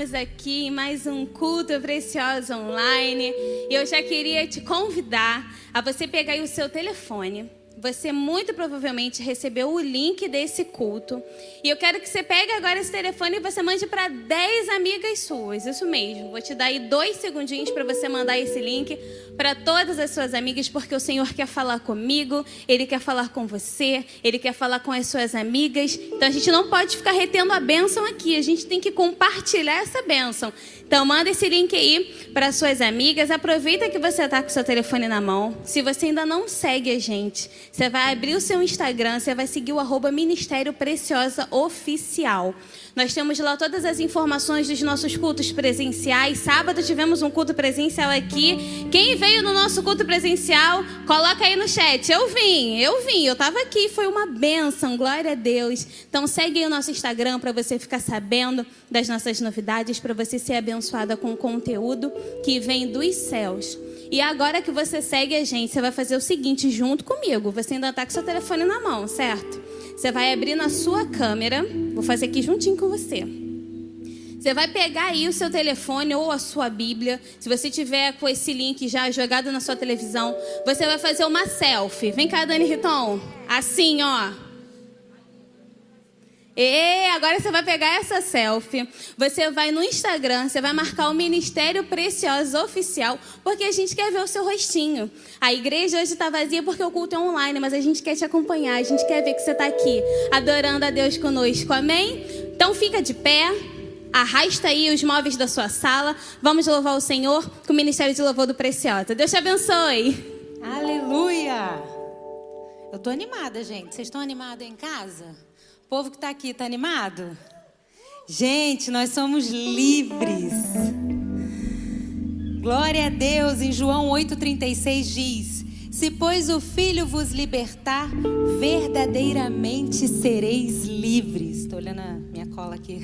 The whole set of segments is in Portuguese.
estarmos aqui em mais um culto precioso online. E eu já queria te convidar a você pegar aí o seu telefone você muito provavelmente recebeu o link desse culto. E eu quero que você pegue agora esse telefone e você mande para 10 amigas suas. Isso mesmo. Vou te dar aí dois segundinhos para você mandar esse link para todas as suas amigas, porque o Senhor quer falar comigo, Ele quer falar com você, Ele quer falar com as suas amigas. Então a gente não pode ficar retendo a bênção aqui, a gente tem que compartilhar essa bênção. Então manda esse link aí para suas amigas. Aproveita que você está com o seu telefone na mão. Se você ainda não segue a gente, você vai abrir o seu Instagram, você vai seguir o arroba Ministério Preciosa Oficial. Nós temos lá todas as informações dos nossos cultos presenciais. Sábado tivemos um culto presencial aqui. Quem veio no nosso culto presencial, coloca aí no chat. Eu vim, eu vim, eu estava aqui, foi uma benção, glória a Deus. Então segue aí o nosso Instagram para você ficar sabendo das nossas novidades, para você ser abençoada com conteúdo que vem dos céus. E agora que você segue a gente, você vai fazer o seguinte junto comigo. Você ainda está com seu telefone na mão, certo? Você vai abrir na sua câmera. Vou fazer aqui juntinho com você. Você vai pegar aí o seu telefone ou a sua Bíblia. Se você tiver com esse link já jogado na sua televisão, você vai fazer uma selfie. Vem cá, Dani Riton. Assim, ó. E agora você vai pegar essa selfie, você vai no Instagram, você vai marcar o Ministério Precioso Oficial, porque a gente quer ver o seu rostinho. A igreja hoje está vazia porque o culto é online, mas a gente quer te acompanhar, a gente quer ver que você está aqui, adorando a Deus conosco, amém? Então fica de pé, arrasta aí os móveis da sua sala, vamos louvar o Senhor com o Ministério de Louvor do Preciosa. Deus te abençoe. Aleluia! Eu estou animada, gente. Vocês estão animados em casa? Povo que está aqui, está animado? Gente, nós somos livres. Glória a Deus, em João 8,36 diz: Se, pois, o Filho vos libertar, verdadeiramente sereis livres. Estou olhando a minha cola aqui.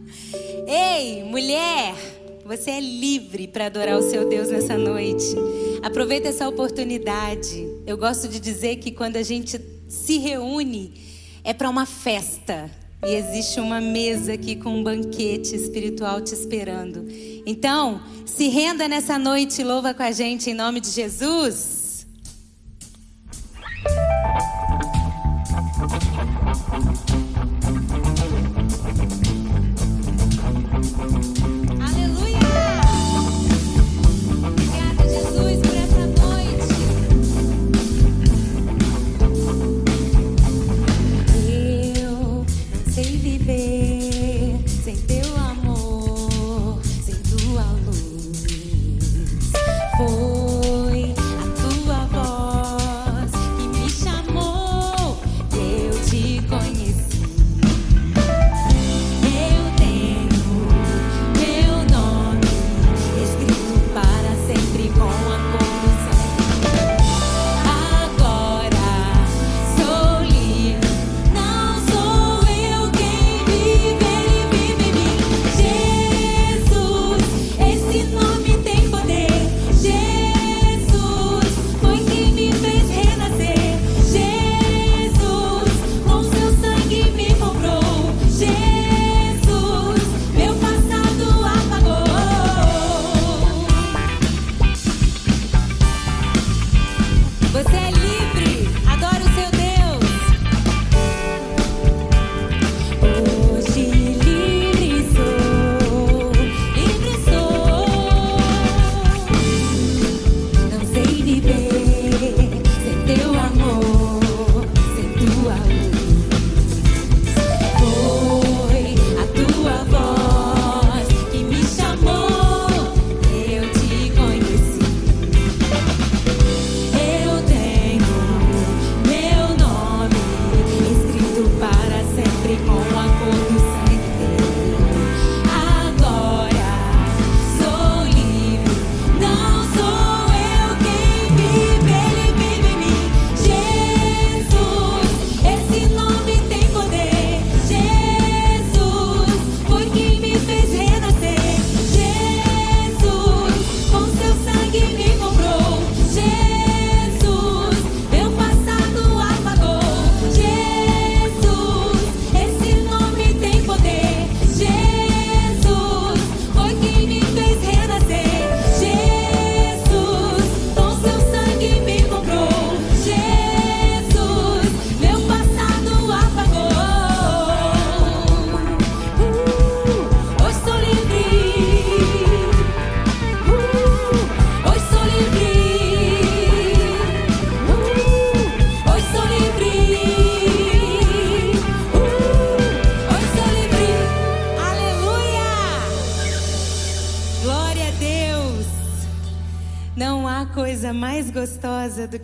Ei, mulher, você é livre para adorar o seu Deus nessa noite. Aproveita essa oportunidade. Eu gosto de dizer que quando a gente se reúne, é para uma festa. E existe uma mesa aqui com um banquete espiritual te esperando. Então, se renda nessa noite e louva com a gente em nome de Jesus.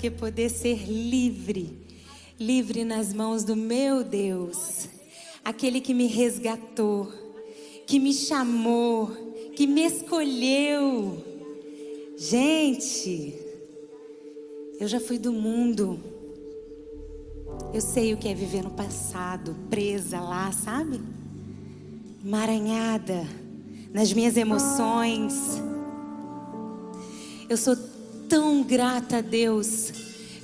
Que poder ser livre, livre nas mãos do meu Deus, aquele que me resgatou, que me chamou, que me escolheu. Gente, eu já fui do mundo. Eu sei o que é viver no passado, presa lá, sabe? Emaranhada nas minhas emoções eu sou tão grata a Deus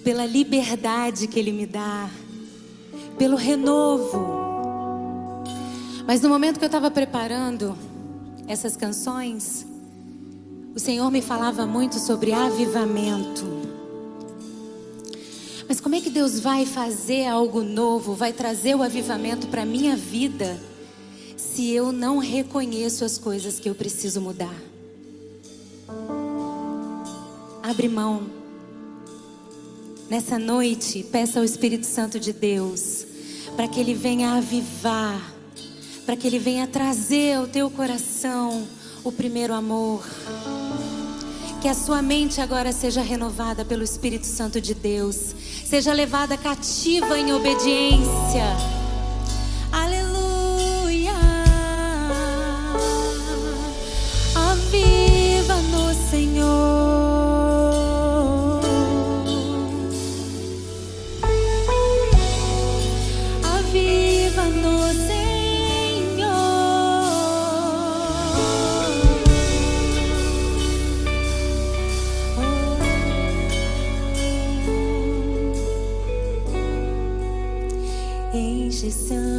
pela liberdade que Ele me dá, pelo renovo. Mas no momento que eu estava preparando essas canções, o Senhor me falava muito sobre avivamento. Mas como é que Deus vai fazer algo novo, vai trazer o avivamento para minha vida, se eu não reconheço as coisas que eu preciso mudar? Abre mão. Nessa noite, peça ao Espírito Santo de Deus para que ele venha avivar, para que ele venha trazer ao teu coração o primeiro amor. Que a sua mente agora seja renovada pelo Espírito Santo de Deus, seja levada cativa em obediência. Aleluia. Aviva no Senhor. listen.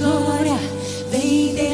agora vem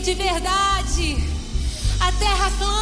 de verdade. A terra clama.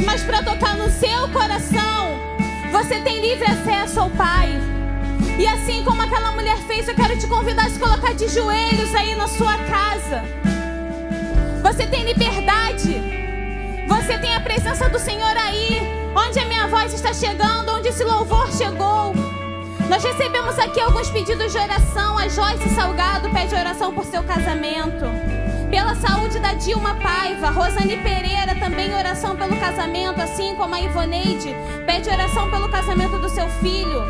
mas para tocar no seu coração, você tem livre acesso ao Pai. E assim como aquela mulher fez, eu quero te convidar a se colocar de joelhos aí na sua casa. Você tem liberdade. Você tem a presença do Senhor aí, onde a minha voz está chegando, onde esse louvor chegou. Nós recebemos aqui alguns pedidos de oração. A Joyce Salgado pede oração por seu casamento. Pela saúde da Dilma Paiva, Rosane Pereira também oração pelo casamento, assim como a Ivoneide pede oração pelo casamento do seu filho.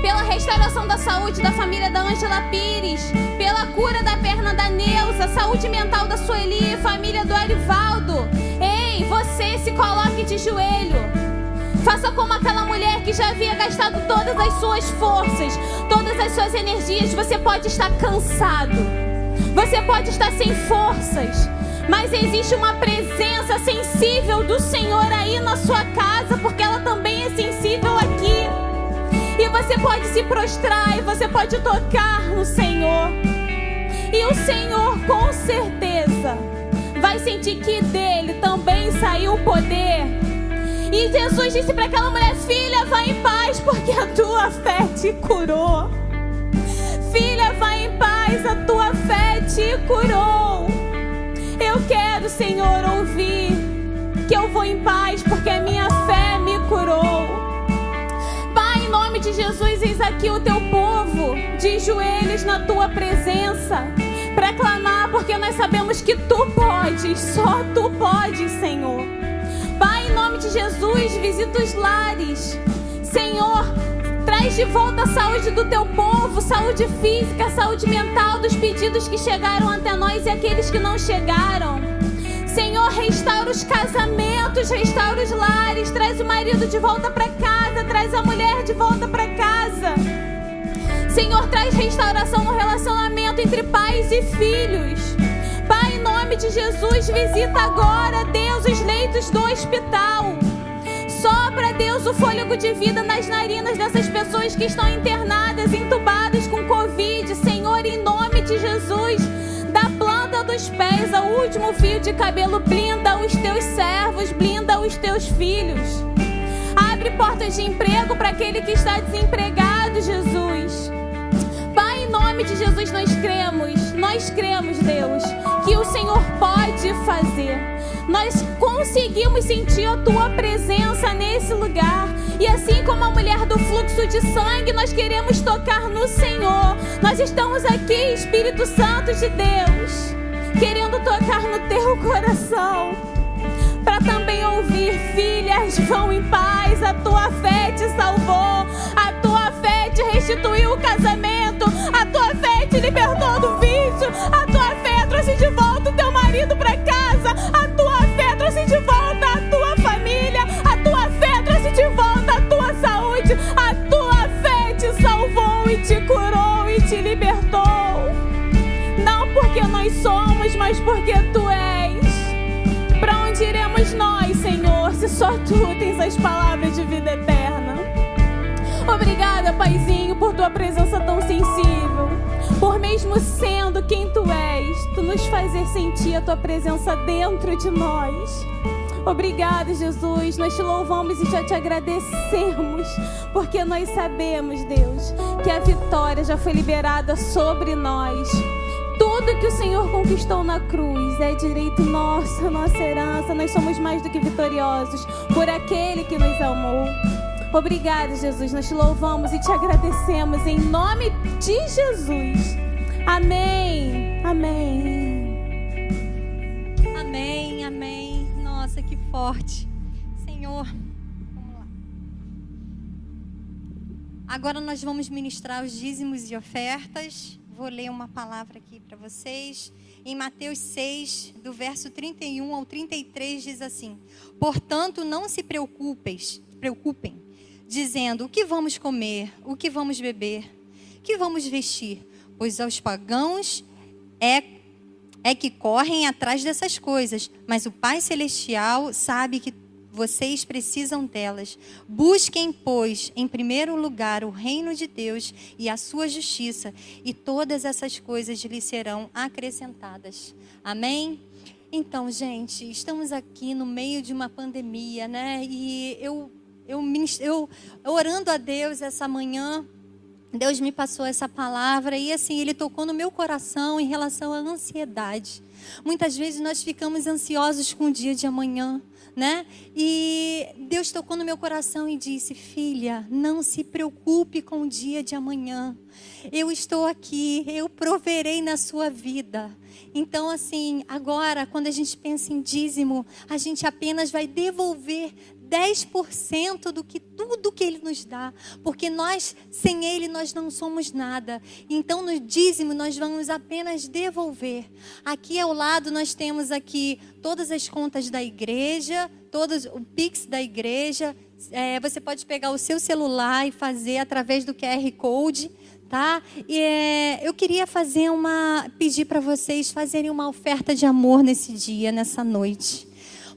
Pela restauração da saúde da família da Ângela Pires, pela cura da perna da Neuza, saúde mental da Sueli, e família do Arivaldo. Ei, você se coloque de joelho. Faça como aquela mulher que já havia gastado todas as suas forças, todas as suas energias. Você pode estar cansado você pode estar sem forças, mas existe uma presença sensível do Senhor aí na sua casa, porque ela também é sensível aqui. E você pode se prostrar e você pode tocar no Senhor. E o Senhor, com certeza, vai sentir que dele também saiu o poder. E Jesus disse para aquela mulher: Filha, vá em paz, porque a tua fé te curou. Filha, vá em paz, a tua fé te curou. Eu quero, Senhor, ouvir que eu vou em paz, porque a minha fé me curou. Pai, em nome de Jesus, eis aqui o teu povo de joelhos na tua presença para clamar, porque nós sabemos que tu podes, só tu podes, Senhor. Pai, em nome de Jesus, visita os lares. Senhor, traz de volta a saúde do teu povo, saúde física, saúde mental, dos pedidos que chegaram até nós e aqueles que não chegaram. Senhor, restaura os casamentos, restaura os lares, traz o marido de volta para casa, traz a mulher de volta para casa. Senhor, traz restauração no relacionamento entre pais e filhos. Pai, em nome de Jesus, visita agora, Deus, os leitos do hospital. Sopra, Deus, o fôlego de vida nas narinas dessas pessoas que estão internadas, entubadas com Covid. Senhor, em nome de Jesus, da planta dos pés ao último fio de cabelo, blinda os teus servos, blinda os teus filhos. Abre portas de emprego para aquele que está desempregado, Jesus nome de Jesus nós cremos, nós cremos, Deus, que o Senhor pode fazer. Nós conseguimos sentir a tua presença nesse lugar. E assim como a mulher do fluxo de sangue, nós queremos tocar no Senhor. Nós estamos aqui, Espírito Santo de Deus, querendo tocar no teu coração. Para também ouvir, filhas, vão em paz, a tua fé te salvou, a tua fé te restituiu o casamento, a tua fé te libertou do vício. A tua fé trouxe de volta o teu marido para casa. Porque tu és. Para onde iremos nós, Senhor, se só tu tens as palavras de vida eterna? Obrigada, Paizinho, por tua presença tão sensível. Por mesmo sendo quem tu és, tu nos fazer sentir a tua presença dentro de nós. Obrigada, Jesus. Nós te louvamos e já te agradecemos, porque nós sabemos, Deus, que a vitória já foi liberada sobre nós. Tudo que o Senhor conquistou na cruz é direito nosso, nossa herança. Nós somos mais do que vitoriosos por aquele que nos amou. Obrigada, Jesus. Nós te louvamos e te agradecemos em nome de Jesus. Amém. Amém. Amém. Amém. Nossa, que forte. Senhor, vamos lá. Agora nós vamos ministrar os dízimos e ofertas. Vou ler uma palavra aqui para vocês. Em Mateus 6, do verso 31 ao 33, diz assim: Portanto, não se preocupem, preocupem dizendo: O que vamos comer? O que vamos beber? O que vamos vestir? Pois aos pagãos é, é que correm atrás dessas coisas, mas o Pai Celestial sabe que vocês precisam delas. Busquem, pois, em primeiro lugar o reino de Deus e a sua justiça, e todas essas coisas lhes serão acrescentadas. Amém? Então, gente, estamos aqui no meio de uma pandemia, né? E eu eu, eu orando a Deus essa manhã, Deus me passou essa palavra e assim, Ele tocou no meu coração em relação à ansiedade. Muitas vezes nós ficamos ansiosos com o dia de amanhã, né? E Deus tocou no meu coração e disse: Filha, não se preocupe com o dia de amanhã. Eu estou aqui, eu proverei na sua vida. Então, assim, agora, quando a gente pensa em dízimo, a gente apenas vai devolver 10% do que tudo que ele nos dá, porque nós sem ele nós não somos nada. Então no dízimo nós vamos apenas devolver. Aqui ao lado nós temos aqui todas as contas da igreja, todos o Pix da igreja. É, você pode pegar o seu celular e fazer através do QR Code, tá? E é, eu queria fazer uma, pedir para vocês fazerem uma oferta de amor nesse dia, nessa noite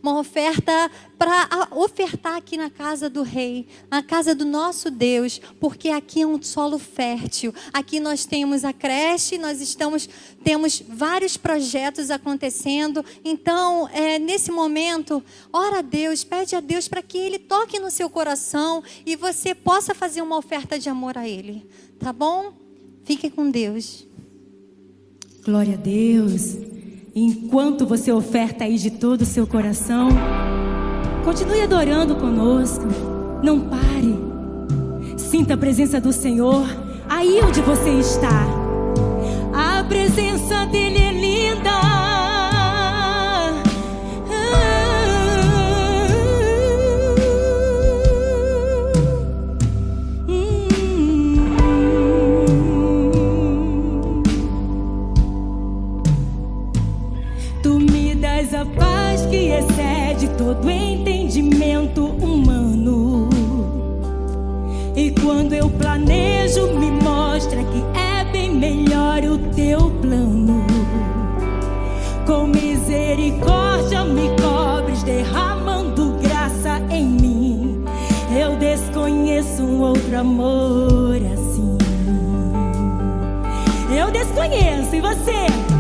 uma oferta para ofertar aqui na casa do rei, na casa do nosso Deus, porque aqui é um solo fértil. Aqui nós temos a creche, nós estamos temos vários projetos acontecendo. Então, é, nesse momento, ora a Deus, pede a Deus para que ele toque no seu coração e você possa fazer uma oferta de amor a ele, tá bom? Fique com Deus. Glória a Deus. Enquanto você oferta aí de todo o seu coração, continue adorando conosco. Não pare. Sinta a presença do Senhor aí onde você está. A presença dele é linda. Todo entendimento humano. E quando eu planejo, me mostra que é bem melhor o teu plano. Com misericórdia me cobres, derramando graça em mim. Eu desconheço um outro amor assim. Eu desconheço, e você?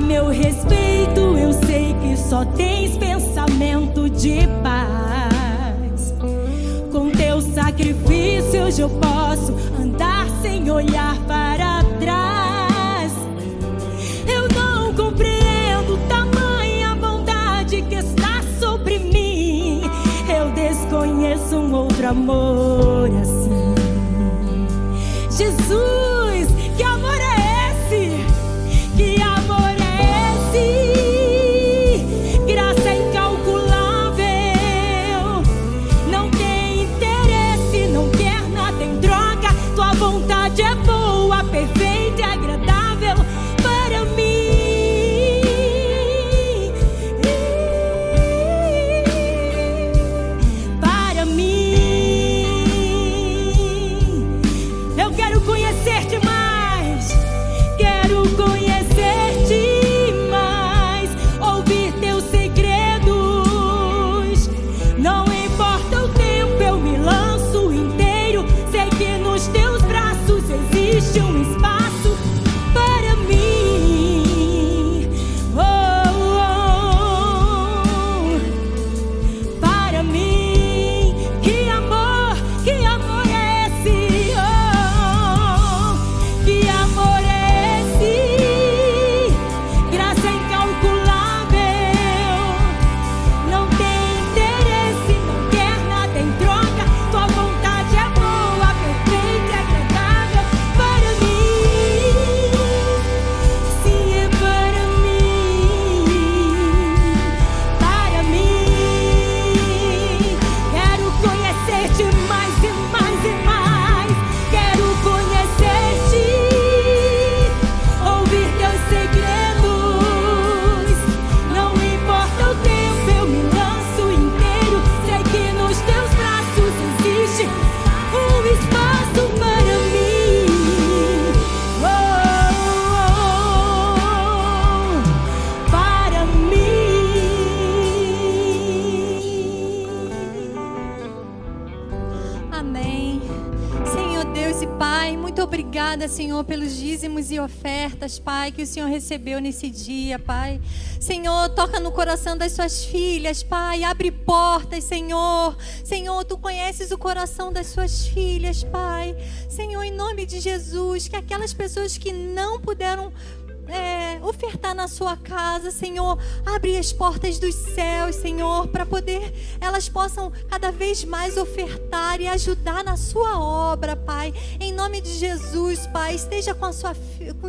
Meu respeito, eu sei que só tens pensamento de paz. Com teu sacrifício, hoje eu posso andar sem olhar para trás. Eu não compreendo tamanha bondade que está sobre mim. Eu desconheço um outro amor assim. Jesus. Pai, que o Senhor recebeu nesse dia, Pai. Senhor, toca no coração das suas filhas, Pai. Abre portas, Senhor. Senhor, tu conheces o coração das suas filhas, Pai. Senhor, em nome de Jesus, que aquelas pessoas que não puderam é, ofertar na sua casa, Senhor. Abre as portas dos céus, Senhor, para poder elas possam cada vez mais ofertar e ajudar na sua obra, Pai. Em nome de Jesus, Pai, esteja com a sua com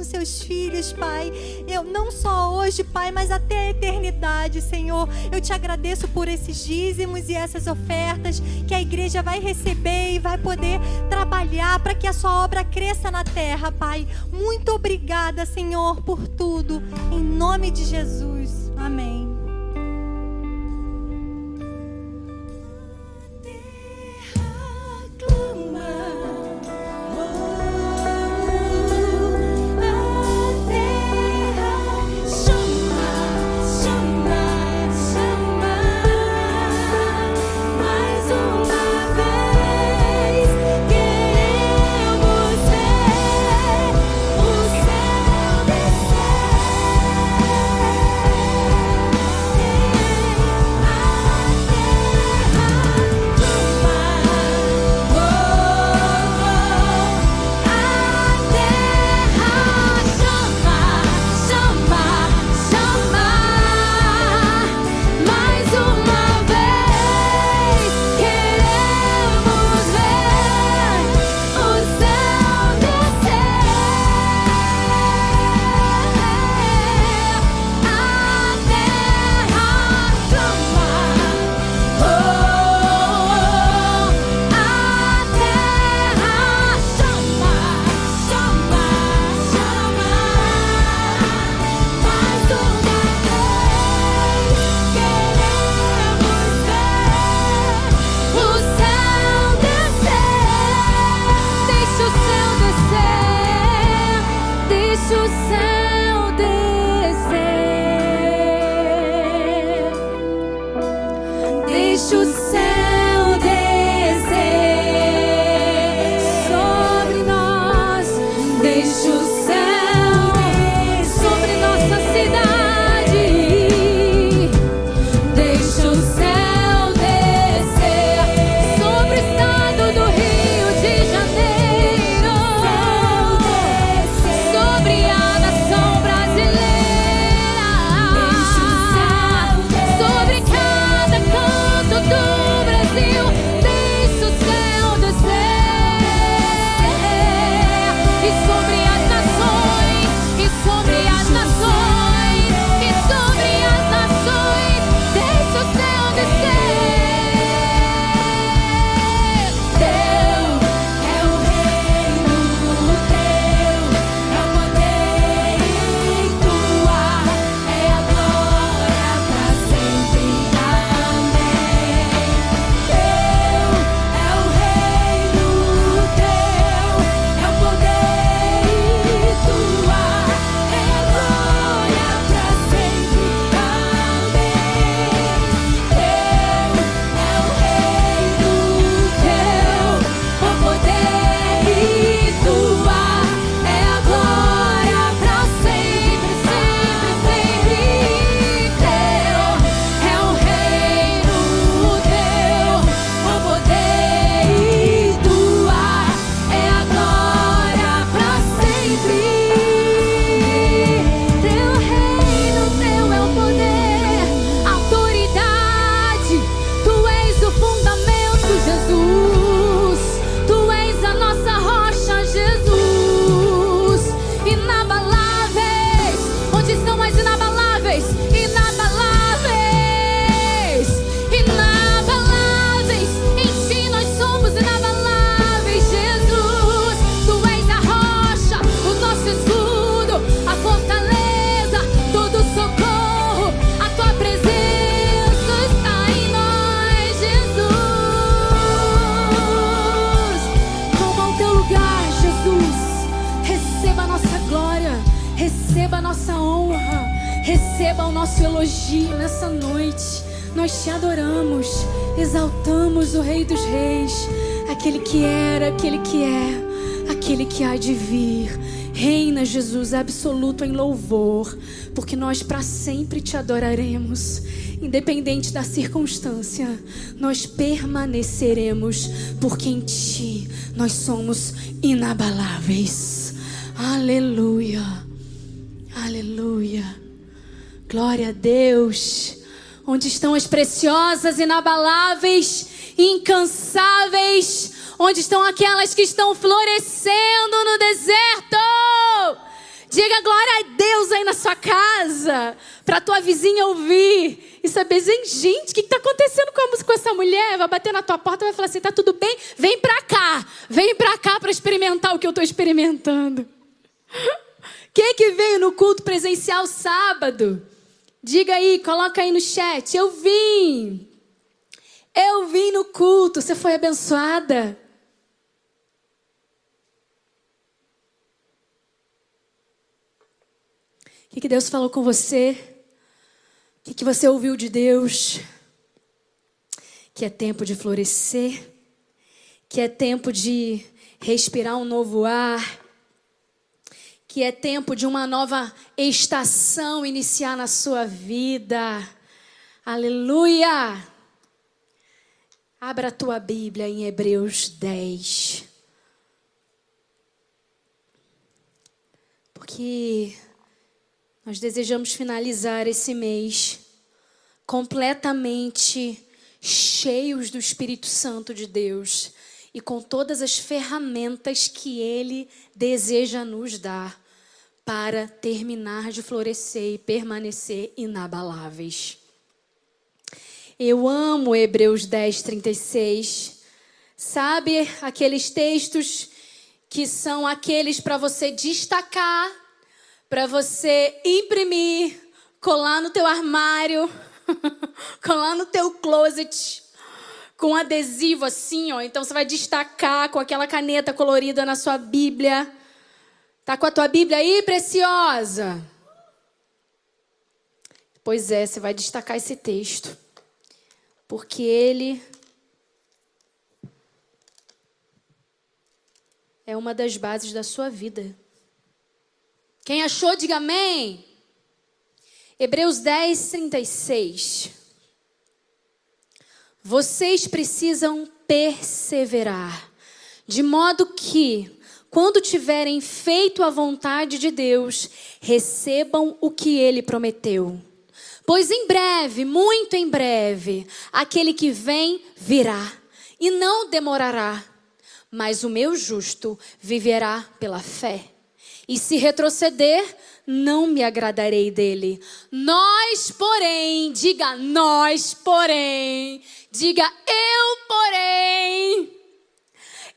seus filhos, Pai. Eu não só hoje, Pai, mas até a eternidade, Senhor. Eu te agradeço por esses dízimos e essas ofertas que a igreja vai receber e vai poder trabalhar para que a sua obra cresça na terra, Pai. Muito obrigada, Senhor, por tudo. Em nome de Jesus. Deixa absoluto em louvor, porque nós para sempre te adoraremos. Independente da circunstância, nós permaneceremos, porque em ti nós somos inabaláveis. Aleluia, aleluia. Glória a Deus. Onde estão as preciosas, inabaláveis, incansáveis? Onde estão aquelas que estão florescendo no deserto? Diga glória a Deus aí na sua casa, para tua vizinha ouvir e saber, gente, o que está acontecendo com a essa mulher? Vai bater na tua porta e vai falar assim: tá tudo bem? Vem pra cá, vem pra cá para experimentar o que eu estou experimentando. Quem que veio no culto presencial sábado? Diga aí, coloca aí no chat. Eu vim. Eu vim no culto. Você foi abençoada? O que, que Deus falou com você? O que, que você ouviu de Deus? Que é tempo de florescer, que é tempo de respirar um novo ar, que é tempo de uma nova estação iniciar na sua vida. Aleluia! Abra a tua Bíblia em Hebreus 10. Porque nós desejamos finalizar esse mês completamente cheios do Espírito Santo de Deus e com todas as ferramentas que Ele deseja nos dar para terminar de florescer e permanecer inabaláveis. Eu amo Hebreus 10, 36. Sabe aqueles textos que são aqueles para você destacar, para você imprimir, colar no teu armário, colar no teu closet, com adesivo assim, ó. Então você vai destacar com aquela caneta colorida na sua Bíblia. Tá com a tua Bíblia aí, preciosa? Pois é, você vai destacar esse texto. porque Ele é uma das bases da sua vida. Quem achou, diga amém. Hebreus 10, 36. Vocês precisam perseverar, de modo que, quando tiverem feito a vontade de Deus, recebam o que ele prometeu. Pois em breve, muito em breve, aquele que vem virá e não demorará. Mas o meu justo viverá pela fé. E se retroceder, não me agradarei dele. Nós, porém, diga nós, porém, diga eu, porém.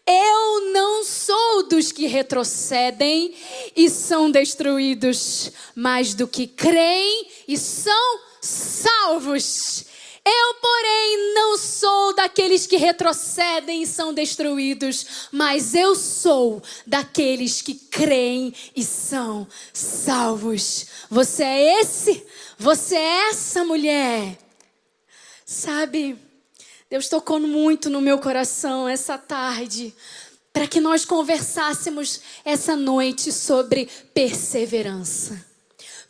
Eu não sou dos que retrocedem e são destruídos, mas do que creem e são salvos. Eu, porém, não sou daqueles que retrocedem e são destruídos, mas eu sou daqueles que creem e são salvos. Você é esse? Você é essa mulher? Sabe, Deus tocou muito no meu coração essa tarde para que nós conversássemos essa noite sobre perseverança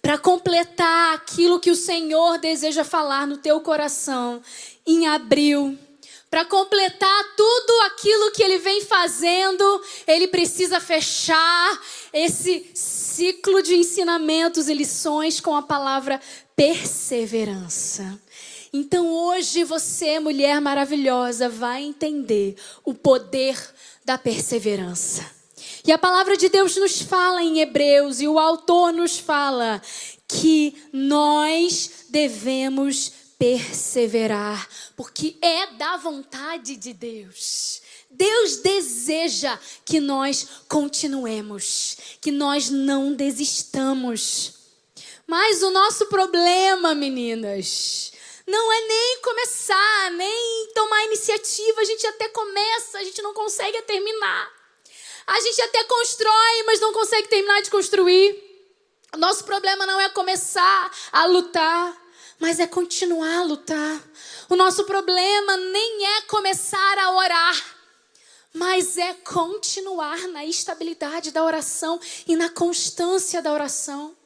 para completar aquilo que o Senhor deseja falar no teu coração em abril. Para completar tudo aquilo que ele vem fazendo, ele precisa fechar esse ciclo de ensinamentos e lições com a palavra perseverança. Então hoje você, mulher maravilhosa, vai entender o poder da perseverança. E a palavra de Deus nos fala em Hebreus, e o autor nos fala que nós devemos perseverar, porque é da vontade de Deus. Deus deseja que nós continuemos, que nós não desistamos. Mas o nosso problema, meninas, não é nem começar, nem tomar iniciativa. A gente até começa, a gente não consegue terminar. A gente até constrói, mas não consegue terminar de construir. Nosso problema não é começar a lutar, mas é continuar a lutar. O nosso problema nem é começar a orar, mas é continuar na estabilidade da oração e na constância da oração.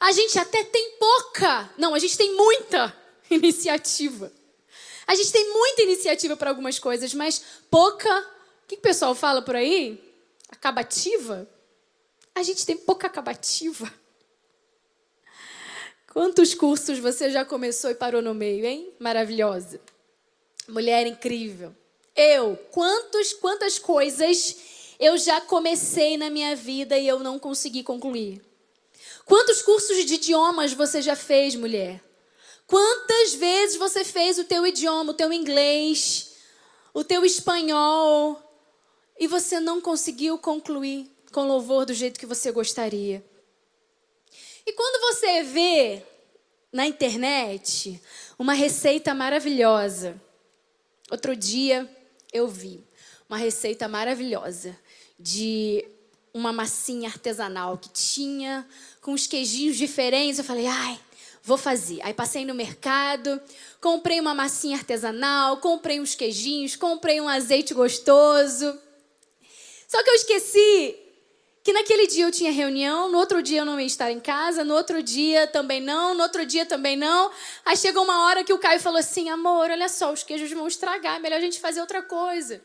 A gente até tem pouca, não, a gente tem muita iniciativa. A gente tem muita iniciativa para algumas coisas, mas pouca que, o pessoal fala por aí? Acabativa? A gente tem pouca acabativa. Quantos cursos você já começou e parou no meio, hein? Maravilhosa. Mulher incrível. Eu, quantos, quantas coisas eu já comecei na minha vida e eu não consegui concluir? Quantos cursos de idiomas você já fez, mulher? Quantas vezes você fez o teu idioma, o teu inglês, o teu espanhol, e você não conseguiu concluir com louvor do jeito que você gostaria. E quando você vê na internet uma receita maravilhosa, outro dia eu vi uma receita maravilhosa de uma massinha artesanal que tinha com os queijinhos diferentes. Eu falei, ai, vou fazer. Aí passei no mercado, comprei uma massinha artesanal, comprei uns queijinhos, comprei um azeite gostoso. Só que eu esqueci que naquele dia eu tinha reunião, no outro dia eu não ia estar em casa, no outro dia também não, no outro dia também não. Aí chegou uma hora que o Caio falou assim: amor, olha só, os queijos vão estragar, é melhor a gente fazer outra coisa.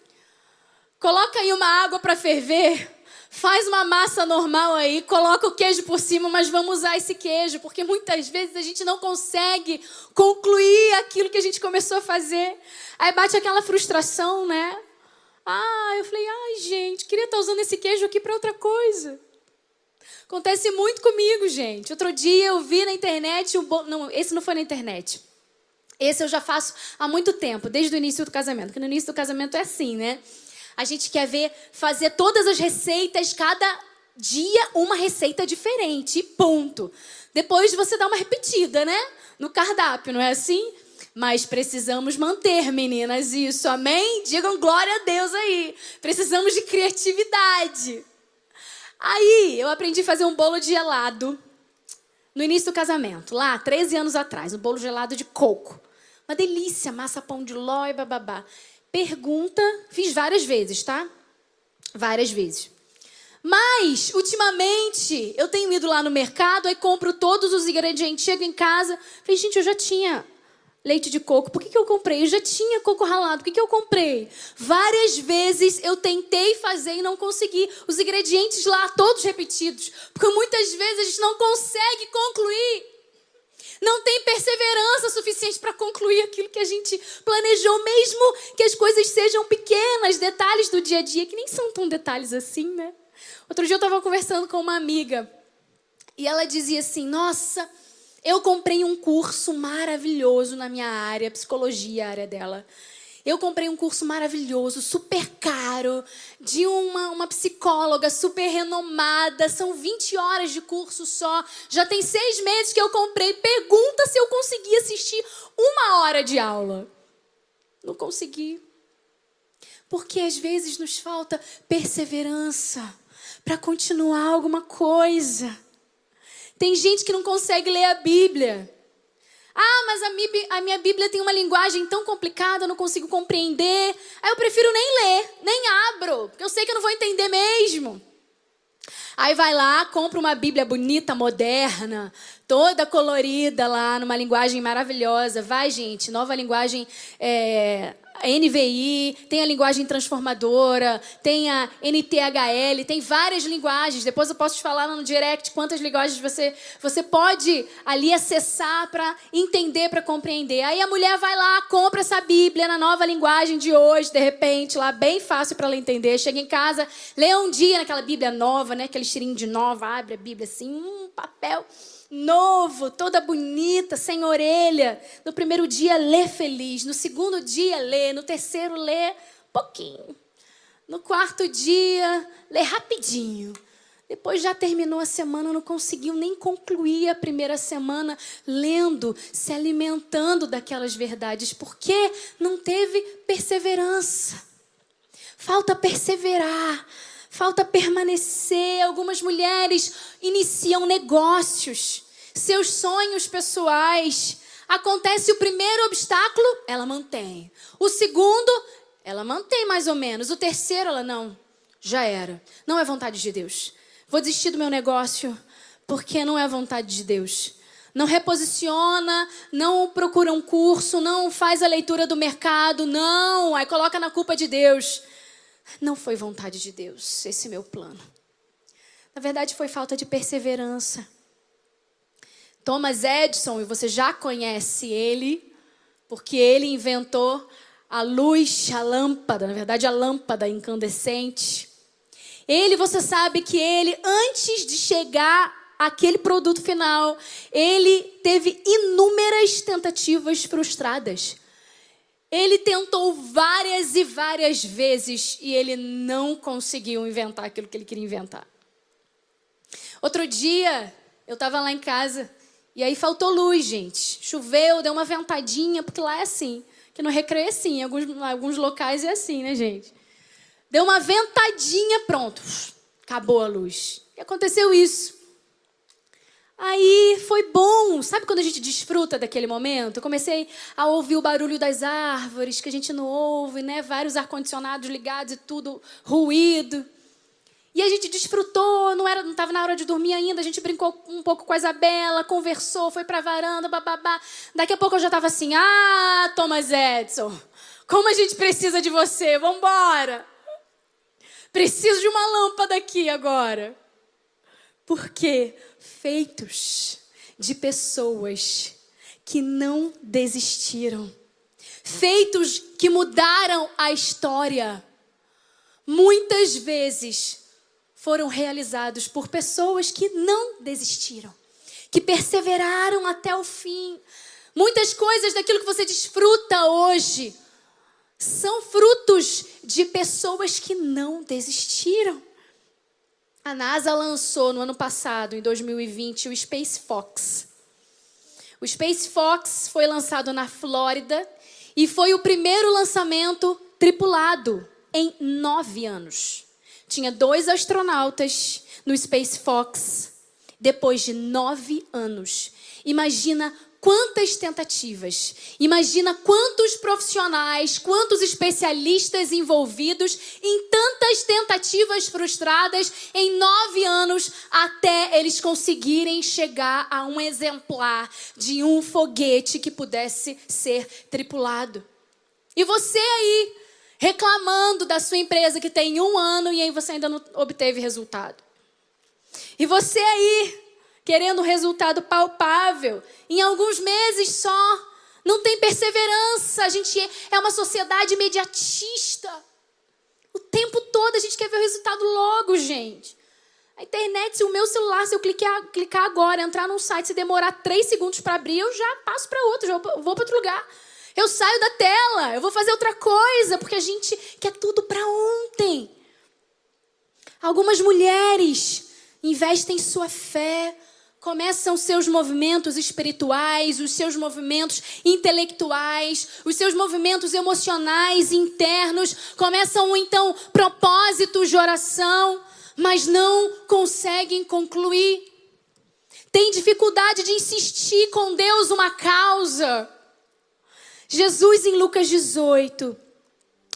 Coloca aí uma água para ferver, faz uma massa normal aí, coloca o queijo por cima, mas vamos usar esse queijo, porque muitas vezes a gente não consegue concluir aquilo que a gente começou a fazer. Aí bate aquela frustração, né? Ah, eu falei, ai gente, queria estar usando esse queijo aqui para outra coisa. Acontece muito comigo, gente. Outro dia eu vi na internet um bo... não, esse não foi na internet. Esse eu já faço há muito tempo, desde o início do casamento. Porque no início do casamento é assim, né? A gente quer ver fazer todas as receitas, cada dia uma receita diferente, ponto. Depois você dá uma repetida, né? No cardápio, não é assim? Mas precisamos manter, meninas, isso, amém? Digam glória a Deus aí. Precisamos de criatividade. Aí eu aprendi a fazer um bolo de gelado no início do casamento, lá, 13 anos atrás, um bolo gelado de coco. Uma delícia, massa pão de ló e bababá. Pergunta, fiz várias vezes, tá? Várias vezes. Mas, ultimamente, eu tenho ido lá no mercado, aí compro todos os ingredientes, chego em casa, falei, gente, eu já tinha leite de coco, por que, que eu comprei? Eu já tinha coco ralado, por que, que eu comprei? Várias vezes eu tentei fazer e não consegui. Os ingredientes lá, todos repetidos, porque muitas vezes a gente não consegue concluir. Não tem perseverança suficiente para concluir aquilo que a gente planejou, mesmo que as coisas sejam pequenas, detalhes do dia a dia, que nem são tão detalhes assim, né? Outro dia eu estava conversando com uma amiga e ela dizia assim: Nossa, eu comprei um curso maravilhoso na minha área, psicologia, a área dela. Eu comprei um curso maravilhoso, super caro, de uma, uma psicóloga super renomada. São 20 horas de curso só. Já tem seis meses que eu comprei. Pergunta se eu consegui assistir uma hora de aula. Não consegui. Porque às vezes nos falta perseverança para continuar alguma coisa. Tem gente que não consegue ler a Bíblia. Ah, mas a minha, a minha Bíblia tem uma linguagem tão complicada, eu não consigo compreender. Aí eu prefiro nem ler, nem abro, porque eu sei que eu não vou entender mesmo. Aí vai lá, compra uma Bíblia bonita, moderna, toda colorida lá, numa linguagem maravilhosa. Vai, gente, nova linguagem é, a NVI, tem a linguagem transformadora, tem a NTHL, tem várias linguagens. Depois eu posso te falar no direct quantas linguagens você, você pode ali acessar para entender, para compreender. Aí a mulher vai lá, compra essa Bíblia na nova linguagem de hoje, de repente, lá bem fácil para ela entender. Chega em casa, lê um dia naquela Bíblia nova, né? Aquele cheirinho de nova, abre a Bíblia assim, um papel novo, toda bonita, sem orelha. No primeiro dia, lê feliz. No segundo dia, lê. No terceiro, lê pouquinho. No quarto dia, lê rapidinho. Depois já terminou a semana, não conseguiu nem concluir a primeira semana lendo, se alimentando daquelas verdades, porque não teve perseverança. Falta perseverar, falta permanecer. Algumas mulheres iniciam negócios, seus sonhos pessoais. Acontece o primeiro obstáculo, ela mantém. O segundo, ela mantém mais ou menos. O terceiro, ela não. Já era. Não é vontade de Deus. Vou desistir do meu negócio porque não é vontade de Deus. Não reposiciona, não procura um curso, não faz a leitura do mercado, não. Aí coloca na culpa de Deus. Não foi vontade de Deus esse meu plano. Na verdade, foi falta de perseverança. Thomas Edison, e você já conhece ele, porque ele inventou a luz, a lâmpada, na verdade, a lâmpada incandescente. Ele, você sabe que ele, antes de chegar àquele produto final, ele teve inúmeras tentativas frustradas. Ele tentou várias e várias vezes e ele não conseguiu inventar aquilo que ele queria inventar. Outro dia, eu estava lá em casa e aí faltou luz, gente. Choveu, deu uma ventadinha, porque lá é assim. Que no recreio é assim, em alguns, alguns locais é assim, né, gente? Deu uma ventadinha, pronto. Acabou a luz. E aconteceu isso. Aí foi bom, sabe quando a gente desfruta daquele momento? Comecei a ouvir o barulho das árvores que a gente não ouve, né? Vários ar-condicionados ligados e tudo ruído. E a gente desfrutou, não era, não estava na hora de dormir ainda, a gente brincou um pouco com a Isabela, conversou, foi para a varanda, bababá. Daqui a pouco eu já estava assim: "Ah, Thomas Edison, como a gente precisa de você, vamos embora. Preciso de uma lâmpada aqui agora." Porque feitos de pessoas que não desistiram, feitos que mudaram a história, muitas vezes foram realizados por pessoas que não desistiram, que perseveraram até o fim. Muitas coisas daquilo que você desfruta hoje são frutos de pessoas que não desistiram. A NASA lançou no ano passado, em 2020, o Space Fox. O Space Fox foi lançado na Flórida e foi o primeiro lançamento tripulado em nove anos. Tinha dois astronautas no Space Fox depois de nove anos. Imagina quantas tentativas, imagina quantos profissionais, quantos especialistas envolvidos em tantas tentativas frustradas em nove anos até eles conseguirem chegar a um exemplar de um foguete que pudesse ser tripulado. E você aí, reclamando da sua empresa que tem um ano e aí você ainda não obteve resultado. E você aí, querendo resultado palpável, em alguns meses só, não tem perseverança, a gente é uma sociedade imediatista. O tempo todo a gente quer ver o resultado logo, gente. A internet, se o meu celular, se eu clicar, clicar agora, entrar num site, se demorar três segundos para abrir, eu já passo para outro, já vou para outro lugar. Eu saio da tela, eu vou fazer outra coisa, porque a gente quer tudo para ontem. Algumas mulheres investem sua fé, começam seus movimentos espirituais, os seus movimentos intelectuais, os seus movimentos emocionais internos, começam então propósitos de oração, mas não conseguem concluir. Tem dificuldade de insistir com Deus uma causa. Jesus, em Lucas 18,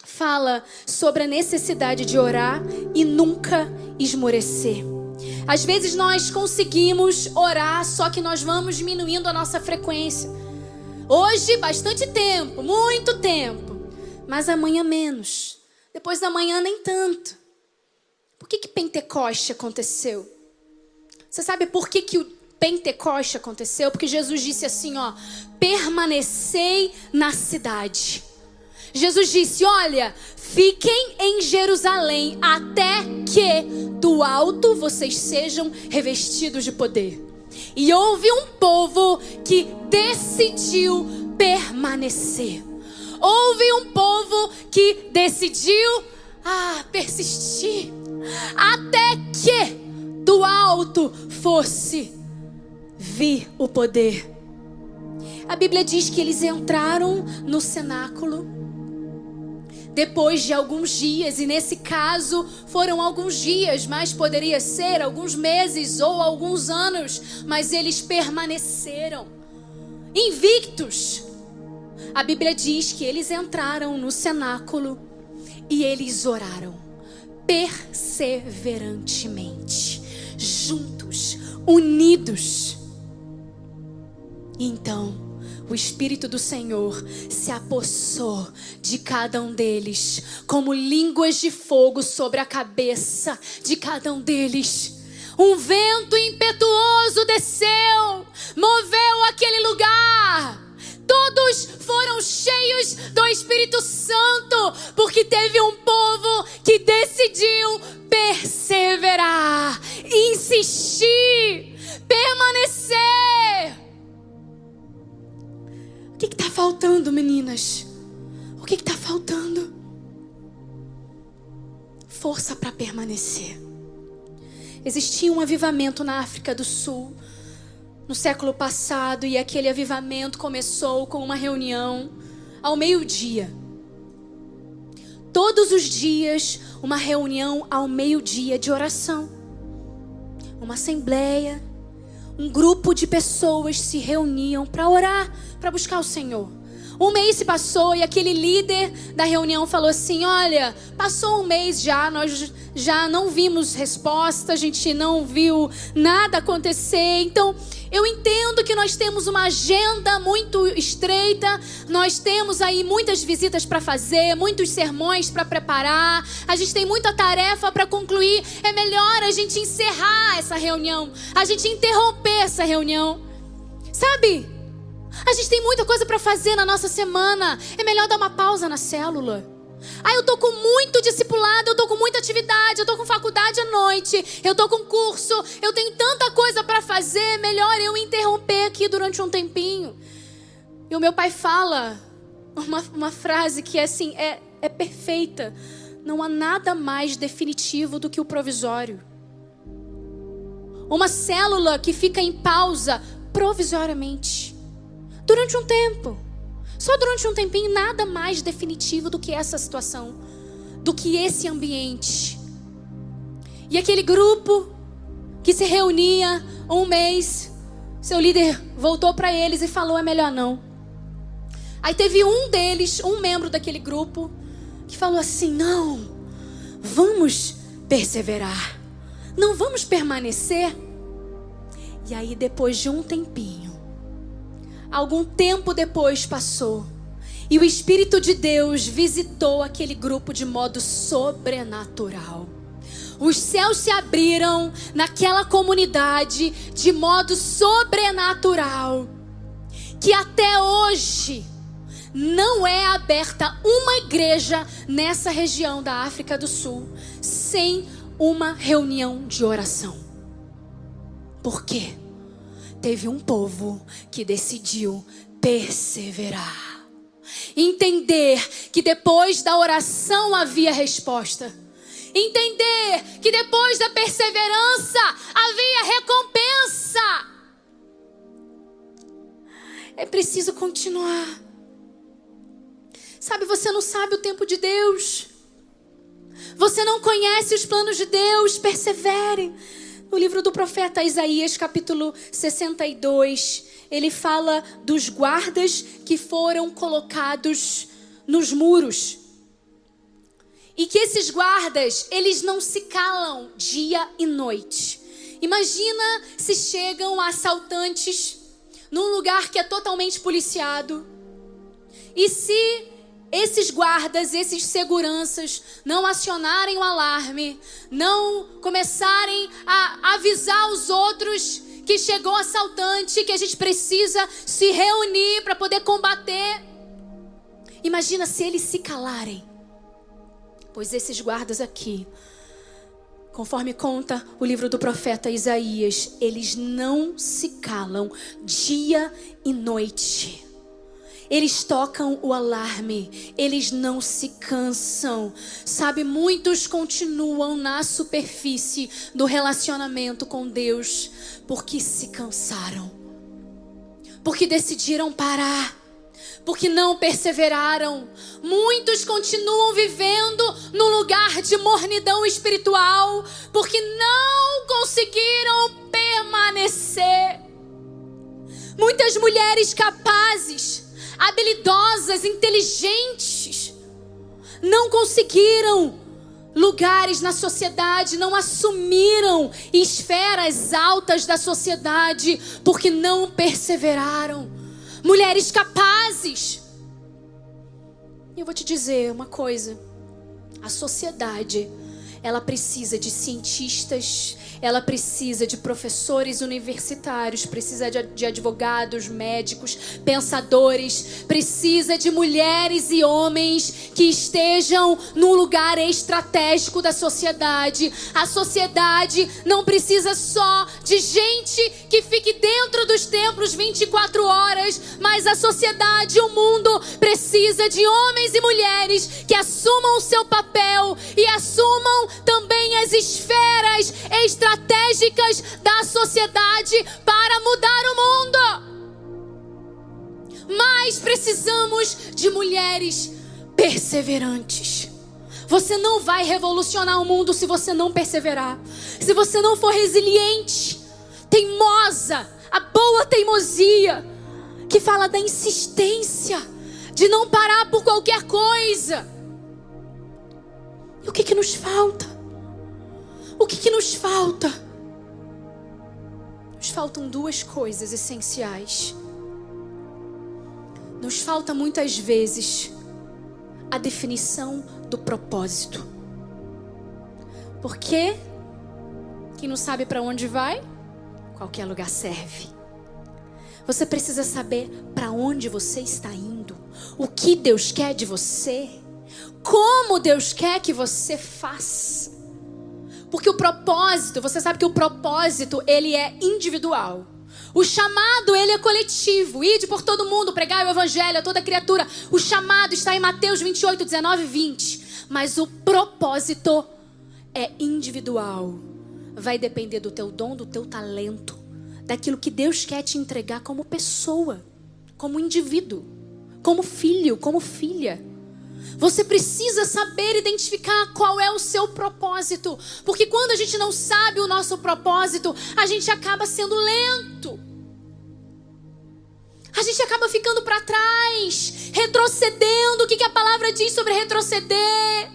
fala sobre a necessidade de orar e nunca esmorecer. Às vezes nós conseguimos orar, só que nós vamos diminuindo a nossa frequência. Hoje, bastante tempo, muito tempo, mas amanhã menos. Depois da manhã, nem tanto. Por que, que Pentecoste aconteceu? Você sabe por que, que o Pentecoste aconteceu, porque Jesus disse assim, ó, permanecei na cidade. Jesus disse: Olha, fiquem em Jerusalém até que do alto vocês sejam revestidos de poder. E houve um povo que decidiu permanecer. Houve um povo que decidiu ah, persistir até que do alto fosse vi o poder. A Bíblia diz que eles entraram no cenáculo depois de alguns dias, e nesse caso foram alguns dias, mas poderia ser alguns meses ou alguns anos, mas eles permaneceram invictos. A Bíblia diz que eles entraram no cenáculo e eles oraram perseverantemente, juntos, unidos. Então, o Espírito do Senhor se apossou de cada um deles, como línguas de fogo sobre a cabeça de cada um deles. Um vento impetuoso desceu, moveu aquele lugar. Todos foram cheios do Espírito Santo, porque teve um povo que decidiu perseverar, insistir, permanecer que está faltando, meninas? O que está faltando? Força para permanecer. Existia um avivamento na África do Sul no século passado e aquele avivamento começou com uma reunião ao meio-dia. Todos os dias, uma reunião ao meio-dia de oração. Uma assembleia um grupo de pessoas se reuniam para orar, para buscar o Senhor. Um mês se passou e aquele líder da reunião falou assim: Olha, passou um mês já, nós já não vimos resposta, a gente não viu nada acontecer. Então, eu entendo que nós temos uma agenda muito estreita, nós temos aí muitas visitas para fazer, muitos sermões para preparar, a gente tem muita tarefa para concluir. É melhor a gente encerrar essa reunião, a gente interromper essa reunião. Sabe? A gente tem muita coisa para fazer na nossa semana. É melhor dar uma pausa na célula. Ah, eu tô com muito discipulado, eu tô com muita atividade, eu tô com faculdade à noite, eu tô com curso, eu tenho tanta coisa para fazer, melhor eu interromper aqui durante um tempinho. E o meu pai fala uma, uma frase que é assim, é, é perfeita. Não há nada mais definitivo do que o provisório. Uma célula que fica em pausa provisoriamente, durante um tempo. Só durante um tempinho, nada mais definitivo do que essa situação, do que esse ambiente. E aquele grupo que se reunia um mês, Seu líder voltou para eles e falou: é melhor não. Aí teve um deles, um membro daquele grupo, que falou assim: não, vamos perseverar, não vamos permanecer. E aí, depois de um tempinho, algum tempo depois passou, e o Espírito de Deus visitou aquele grupo de modo sobrenatural. Os céus se abriram naquela comunidade de modo sobrenatural. Que até hoje não é aberta uma igreja nessa região da África do Sul sem uma reunião de oração. Por quê? Teve um povo que decidiu perseverar. Entender que depois da oração havia resposta Entender que depois da perseverança havia recompensa. É preciso continuar. Sabe, você não sabe o tempo de Deus. Você não conhece os planos de Deus. Persevere. No livro do profeta Isaías, capítulo 62, ele fala dos guardas que foram colocados nos muros. E que esses guardas, eles não se calam dia e noite. Imagina se chegam assaltantes num lugar que é totalmente policiado. E se esses guardas, esses seguranças não acionarem o alarme, não começarem a avisar os outros que chegou assaltante, que a gente precisa se reunir para poder combater. Imagina se eles se calarem. Pois esses guardas aqui, conforme conta o livro do profeta Isaías, eles não se calam dia e noite. Eles tocam o alarme, eles não se cansam. Sabe, muitos continuam na superfície do relacionamento com Deus porque se cansaram, porque decidiram parar porque não perseveraram. Muitos continuam vivendo no lugar de mornidão espiritual, porque não conseguiram permanecer. Muitas mulheres capazes, habilidosas, inteligentes, não conseguiram lugares na sociedade, não assumiram esferas altas da sociedade, porque não perseveraram mulheres capazes. E eu vou te dizer uma coisa: a sociedade, ela precisa de cientistas, ela precisa de professores universitários, precisa de, advogados, médicos, pensadores, precisa de mulheres e homens que estejam num lugar estratégico da sociedade. A sociedade não precisa só de gente que fique dentro dos templos 24 horas, mas a sociedade, o mundo precisa de homens e mulheres que assumam o seu papel e assumam também as esferas estratégicas da sociedade para mudar o mundo. Mas precisamos de mulheres perseverantes. Você não vai revolucionar o mundo se você não perseverar. Se você não for resiliente, teimosa, a boa teimosia, que fala da insistência, de não parar por qualquer coisa. E o que, que nos falta? O que, que nos falta? Nos faltam duas coisas essenciais. Nos falta muitas vezes a definição do propósito. Porque quem não sabe para onde vai, qualquer lugar serve. Você precisa saber para onde você está indo, o que Deus quer de você, como Deus quer que você faça. Porque o propósito, você sabe que o propósito, ele é individual. O chamado, ele é coletivo. Ide por todo mundo, pregar o evangelho a toda criatura. O chamado está em Mateus 28, 19 e 20. Mas o propósito é individual. Vai depender do teu dom, do teu talento, daquilo que Deus quer te entregar como pessoa, como indivíduo, como filho, como filha. Você precisa saber identificar qual é o seu propósito, porque quando a gente não sabe o nosso propósito, a gente acaba sendo lento. A gente acaba ficando para trás, retrocedendo. O que, que a palavra diz sobre retroceder?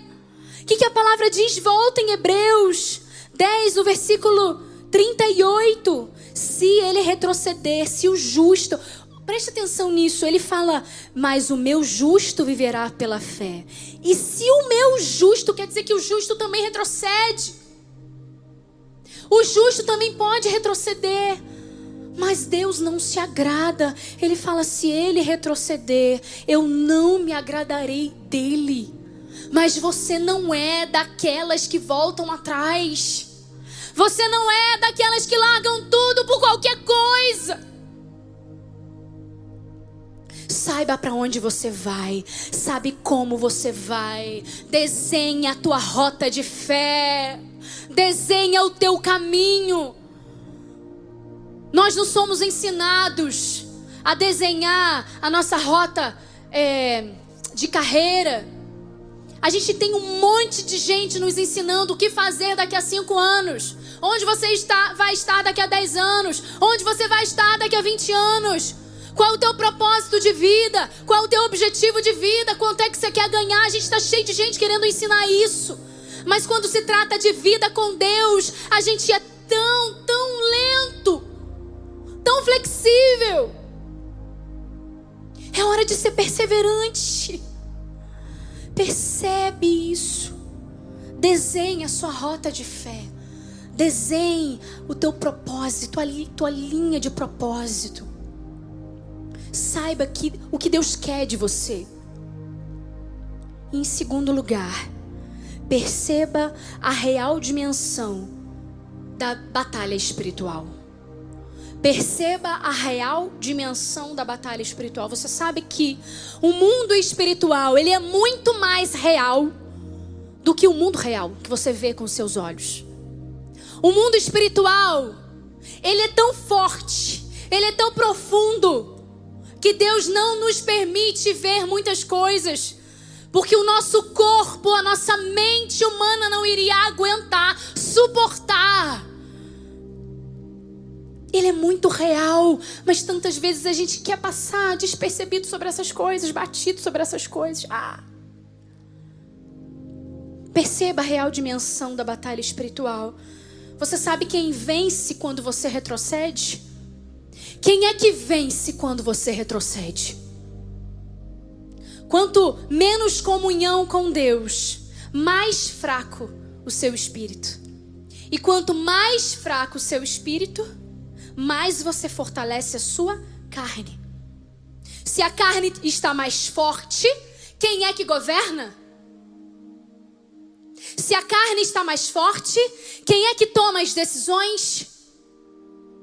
O que, que a palavra diz? Volta em Hebreus 10, o versículo 38. Se ele retroceder, se o justo. Preste atenção nisso, ele fala, mas o meu justo viverá pela fé. E se o meu justo, quer dizer que o justo também retrocede. O justo também pode retroceder. Mas Deus não se agrada. Ele fala: se ele retroceder, eu não me agradarei dele. Mas você não é daquelas que voltam atrás. Você não é daquelas que largam tudo por qualquer coisa. Saiba para onde você vai, sabe como você vai. Desenha a tua rota de fé. Desenha o teu caminho. Nós não somos ensinados a desenhar a nossa rota é, de carreira. A gente tem um monte de gente nos ensinando o que fazer daqui a cinco anos. Onde você está, vai estar daqui a dez anos. Onde você vai estar daqui a vinte anos. Qual é o teu propósito de vida? Qual é o teu objetivo de vida? Quanto é que você quer ganhar? A gente está cheio de gente querendo ensinar isso. Mas quando se trata de vida com Deus, a gente é tão, tão lento, tão flexível. É hora de ser perseverante. Percebe isso. Desenhe a sua rota de fé. Desenhe o teu propósito, a tua linha de propósito. Saiba que, o que Deus quer de você. em segundo lugar, perceba a real dimensão da batalha espiritual. Perceba a real dimensão da batalha espiritual. Você sabe que o mundo espiritual, ele é muito mais real do que o mundo real que você vê com seus olhos. O mundo espiritual, ele é tão forte, ele é tão profundo, que Deus não nos permite ver muitas coisas. Porque o nosso corpo, a nossa mente humana não iria aguentar, suportar. Ele é muito real, mas tantas vezes a gente quer passar despercebido sobre essas coisas, batido sobre essas coisas. Ah. Perceba a real dimensão da batalha espiritual. Você sabe quem vence quando você retrocede? Quem é que vence quando você retrocede? Quanto menos comunhão com Deus, mais fraco o seu espírito. E quanto mais fraco o seu espírito, mais você fortalece a sua carne. Se a carne está mais forte, quem é que governa? Se a carne está mais forte, quem é que toma as decisões?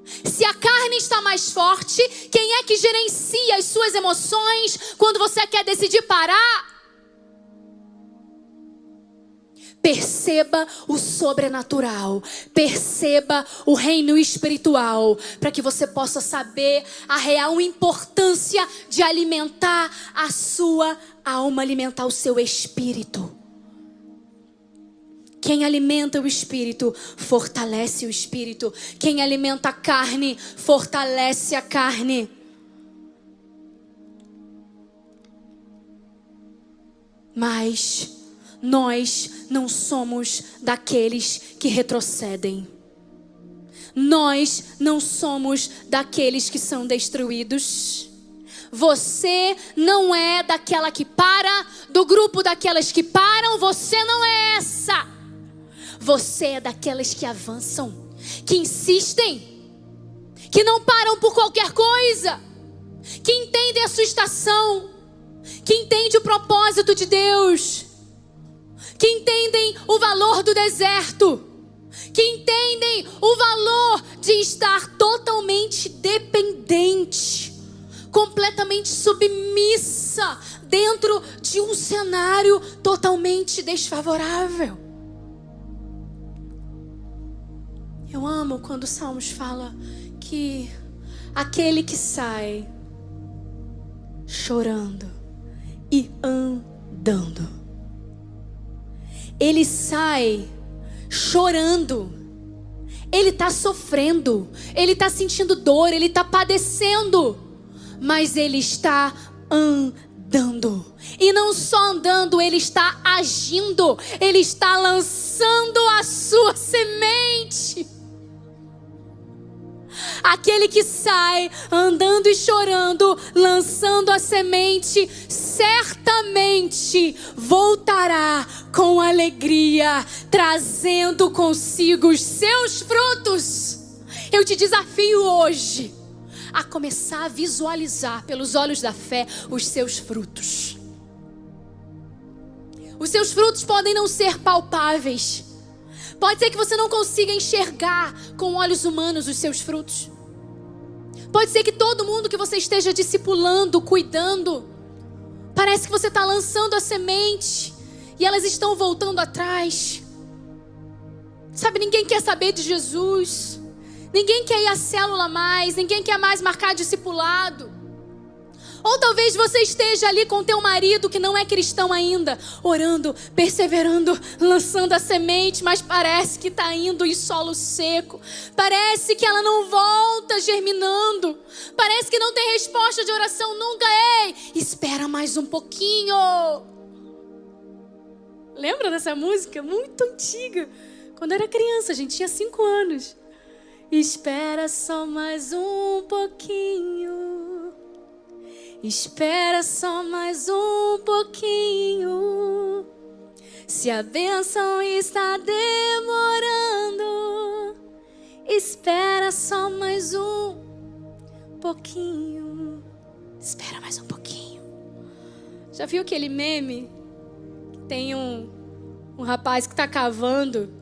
Se a carne está mais forte, quem é que gerencia as suas emoções quando você quer decidir parar? Perceba o sobrenatural, perceba o reino espiritual, para que você possa saber a real importância de alimentar a sua alma, alimentar o seu espírito. Quem alimenta o espírito, fortalece o espírito. Quem alimenta a carne, fortalece a carne. Mas nós não somos daqueles que retrocedem. Nós não somos daqueles que são destruídos. Você não é daquela que para, do grupo daquelas que param, você não é essa. Você é daquelas que avançam, que insistem, que não param por qualquer coisa, que entendem a sua estação, que entendem o propósito de Deus que entendem o valor do deserto, que entendem o valor de estar totalmente dependente, completamente submissa dentro de um cenário totalmente desfavorável. Eu amo quando o Salmos fala que aquele que sai chorando e andando ele sai chorando. Ele está sofrendo, ele está sentindo dor, ele está padecendo. mas ele está andando. E não só andando, ele está agindo, ele está lançando a sua semente. Aquele que sai andando e chorando, lançando a semente, certamente voltará com alegria, trazendo consigo os seus frutos. Eu te desafio hoje a começar a visualizar pelos olhos da fé os seus frutos. Os seus frutos podem não ser palpáveis. Pode ser que você não consiga enxergar com olhos humanos os seus frutos. Pode ser que todo mundo que você esteja discipulando, cuidando, parece que você está lançando a semente e elas estão voltando atrás. Sabe, ninguém quer saber de Jesus. Ninguém quer ir à célula mais, ninguém quer mais marcar discipulado. Ou talvez você esteja ali com teu marido que não é cristão ainda, orando, perseverando, lançando a semente, mas parece que está indo em solo seco. Parece que ela não volta germinando. Parece que não tem resposta de oração nunca. Ei, espera mais um pouquinho. Lembra dessa música? Muito antiga. Quando eu era criança, a gente tinha cinco anos. Espera só mais um pouquinho. Espera só mais um pouquinho. Se a bênção está demorando, espera só mais um pouquinho. Espera mais um pouquinho. Já viu aquele meme? Tem um, um rapaz que está cavando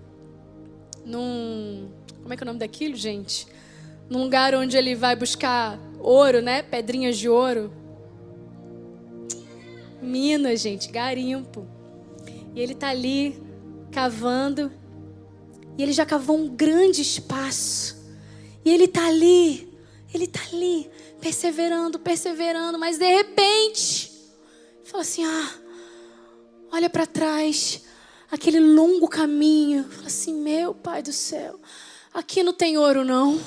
num como é que é o nome daquilo, gente? Num lugar onde ele vai buscar ouro, né? Pedrinhas de ouro. Minas, gente, garimpo. E ele tá ali cavando. E ele já cavou um grande espaço. E ele tá ali, ele tá ali, perseverando, perseverando, mas de repente, fala assim: "Ah, olha para trás, aquele longo caminho". Fala assim: "Meu Pai do céu, Aqui não tem ouro, não.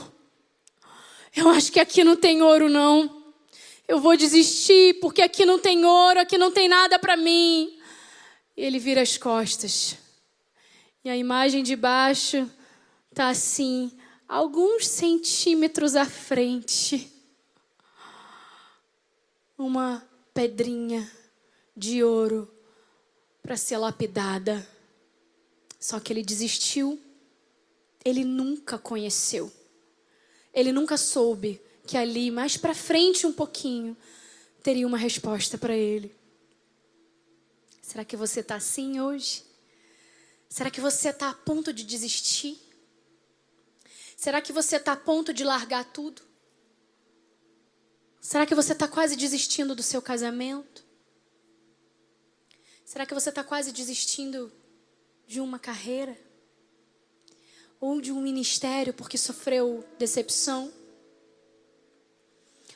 Eu acho que aqui não tem ouro, não. Eu vou desistir, porque aqui não tem ouro, aqui não tem nada para mim. E ele vira as costas. E a imagem de baixo está assim, alguns centímetros à frente. Uma pedrinha de ouro para ser lapidada. Só que ele desistiu ele nunca conheceu. Ele nunca soube que ali, mais para frente um pouquinho, teria uma resposta para ele. Será que você está assim hoje? Será que você está a ponto de desistir? Será que você está a ponto de largar tudo? Será que você está quase desistindo do seu casamento? Será que você está quase desistindo de uma carreira? ou de um ministério porque sofreu decepção,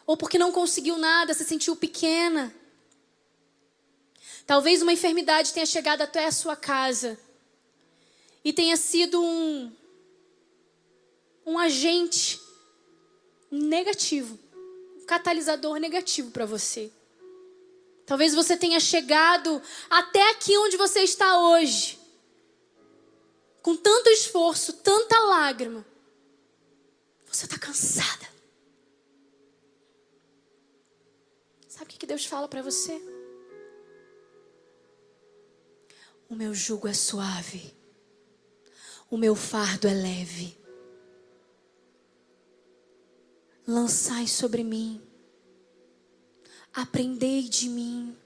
ou porque não conseguiu nada, se sentiu pequena. Talvez uma enfermidade tenha chegado até a sua casa e tenha sido um, um agente negativo, um catalisador negativo para você. Talvez você tenha chegado até aqui onde você está hoje com tanto esforço, tanta lágrima, você está cansada. Sabe o que Deus fala para você? O meu jugo é suave, o meu fardo é leve. Lançai sobre mim, aprendei de mim,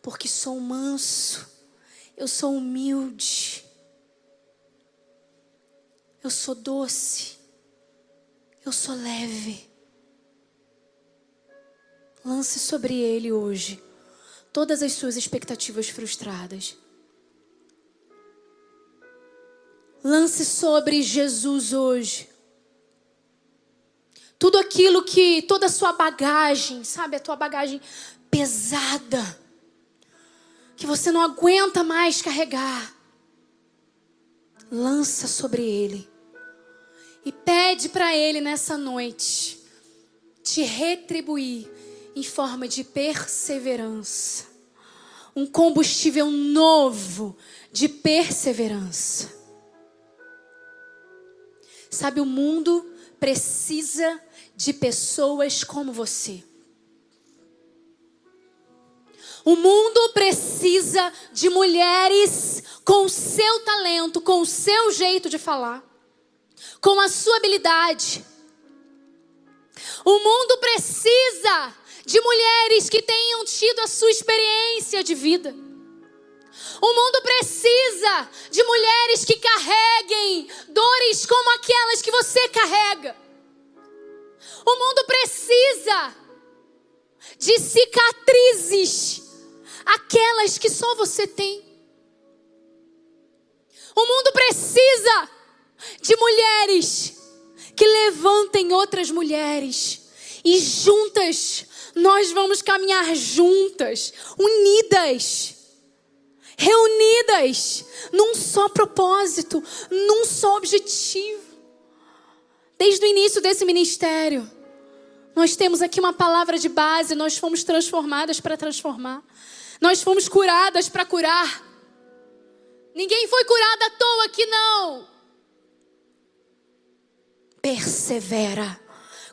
porque sou manso, eu sou humilde. Eu sou doce. Eu sou leve. Lance sobre ele hoje todas as suas expectativas frustradas. Lance sobre Jesus hoje. Tudo aquilo que, toda a sua bagagem, sabe, a tua bagagem pesada, que você não aguenta mais carregar. Lança sobre ele. E pede para Ele nessa noite te retribuir em forma de perseverança. Um combustível novo de perseverança. Sabe, o mundo precisa de pessoas como você. O mundo precisa de mulheres com o seu talento, com o seu jeito de falar, com a sua habilidade. O mundo precisa de mulheres que tenham tido a sua experiência de vida. O mundo precisa de mulheres que carreguem dores como aquelas que você carrega. O mundo precisa de cicatrizes, aquelas que só você tem. O mundo precisa de mulheres que levantem outras mulheres e juntas nós vamos caminhar juntas, unidas, reunidas num só propósito, num só objetivo. Desde o início desse ministério, nós temos aqui uma palavra de base, nós fomos transformadas para transformar. Nós fomos curadas para curar. Ninguém foi curado à toa aqui não. Persevera.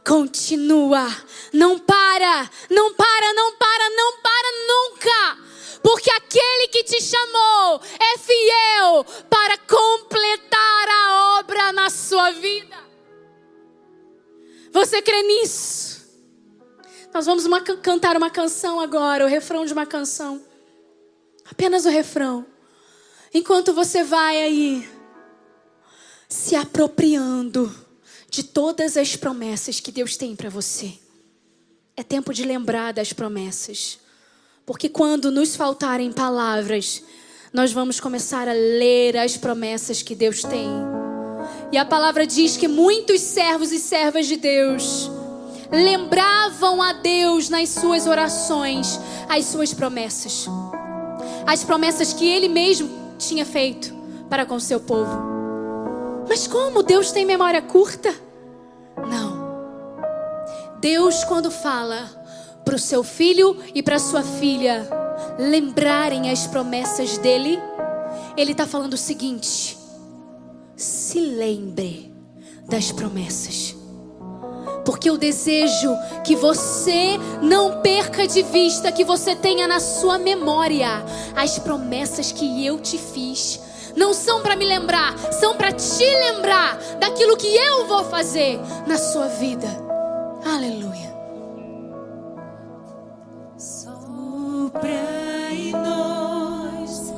Continua. Não para. Não para, não para, não para nunca. Porque aquele que te chamou é fiel para completar a obra na sua vida. Você crê nisso? Nós vamos uma, cantar uma canção agora, o refrão de uma canção. Apenas o refrão. Enquanto você vai aí se apropriando de todas as promessas que Deus tem para você. É tempo de lembrar das promessas. Porque quando nos faltarem palavras, nós vamos começar a ler as promessas que Deus tem. E a palavra diz que muitos servos e servas de Deus lembravam a Deus nas suas orações as suas promessas. As promessas que ele mesmo tinha feito para com o seu povo. Mas como Deus tem memória curta? Não. Deus, quando fala para o seu filho e para sua filha lembrarem as promessas dele, ele está falando o seguinte: se lembre das promessas. Porque eu desejo que você não perca de vista, que você tenha na sua memória as promessas que eu te fiz. Não são para me lembrar, são para te lembrar daquilo que eu vou fazer na sua vida. Aleluia. Sopra em nós.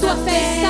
Diga onde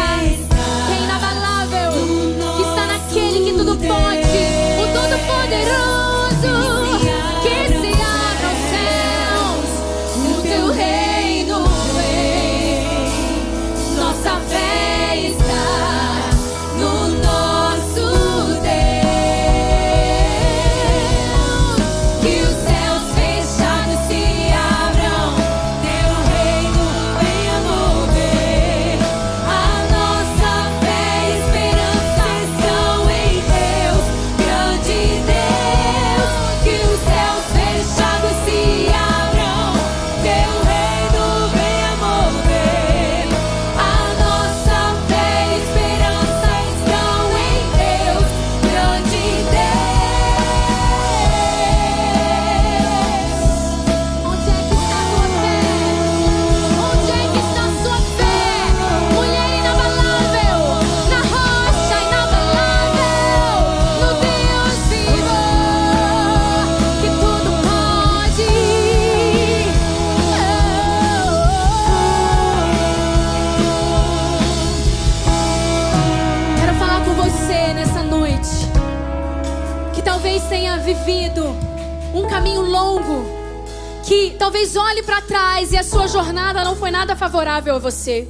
talvez olhe para trás e a sua jornada não foi nada favorável a você.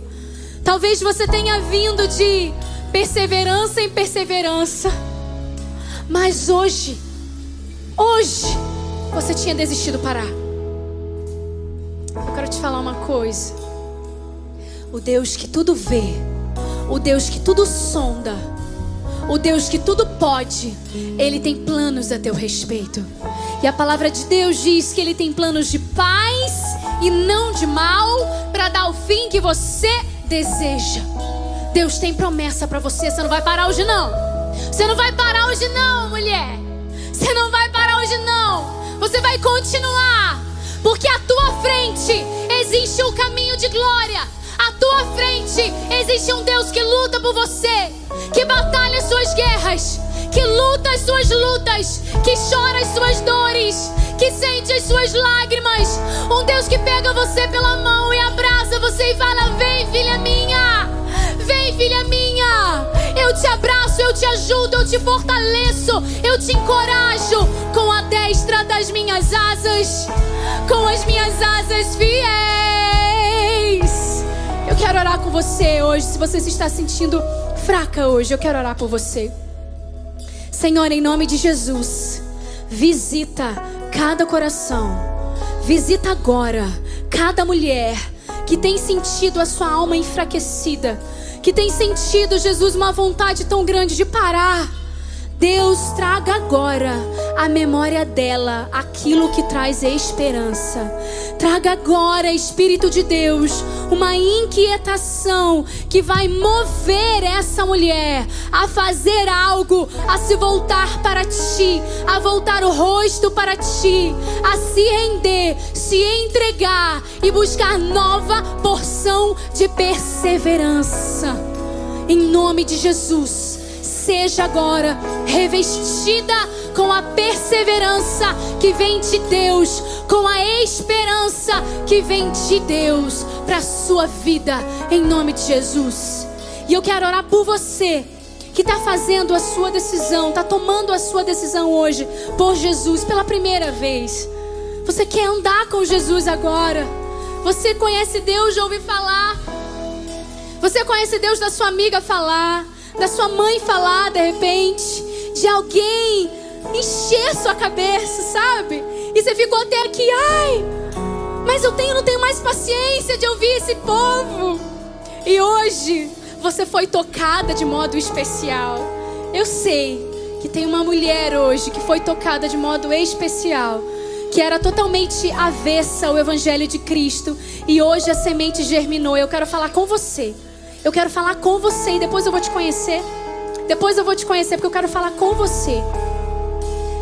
Talvez você tenha vindo de perseverança em perseverança. Mas hoje, hoje, você tinha desistido parar. Eu quero te falar uma coisa. O Deus que tudo vê, o Deus que tudo sonda, o Deus que tudo pode, Ele tem planos a teu respeito. E a palavra de Deus diz que Ele tem planos de paz e não de mal, para dar o fim que você deseja. Deus tem promessa para você, você não vai parar hoje não. Você não vai parar hoje não, mulher. Você não vai parar hoje não. Você vai continuar, porque à tua frente existe um caminho de glória. À tua frente existe um Deus que luta por você, que batalha as suas guerras, que luta as suas lutas, que chora as suas dores, que sente as suas lágrimas. Um Deus que pega você pela mão e abraça você e fala: Vem, filha minha, vem, filha minha. Eu te abraço, eu te ajudo, eu te fortaleço, eu te encorajo com a destra das minhas asas, com as minhas asas fiéis. Eu quero orar com você hoje. Se você se está sentindo fraca hoje, eu quero orar por você. Senhor, em nome de Jesus, visita cada coração. Visita agora cada mulher que tem sentido a sua alma enfraquecida, que tem sentido, Jesus, uma vontade tão grande de parar Deus traga agora a memória dela aquilo que traz esperança. Traga agora, Espírito de Deus, uma inquietação que vai mover essa mulher a fazer algo, a se voltar para ti, a voltar o rosto para ti, a se render, se entregar e buscar nova porção de perseverança. Em nome de Jesus seja agora revestida com a perseverança que vem de Deus, com a esperança que vem de Deus para a sua vida, em nome de Jesus. E eu quero orar por você que está fazendo a sua decisão, está tomando a sua decisão hoje por Jesus pela primeira vez. Você quer andar com Jesus agora? Você conhece Deus de ouvir falar? Você conhece Deus da sua amiga falar? Da sua mãe falar de repente, de alguém encher sua cabeça, sabe? E você ficou até aqui, ai, mas eu tenho, não tenho mais paciência de ouvir esse povo. E hoje você foi tocada de modo especial. Eu sei que tem uma mulher hoje que foi tocada de modo especial, que era totalmente avessa ao evangelho de Cristo e hoje a semente germinou. Eu quero falar com você. Eu quero falar com você e depois eu vou te conhecer. Depois eu vou te conhecer porque eu quero falar com você.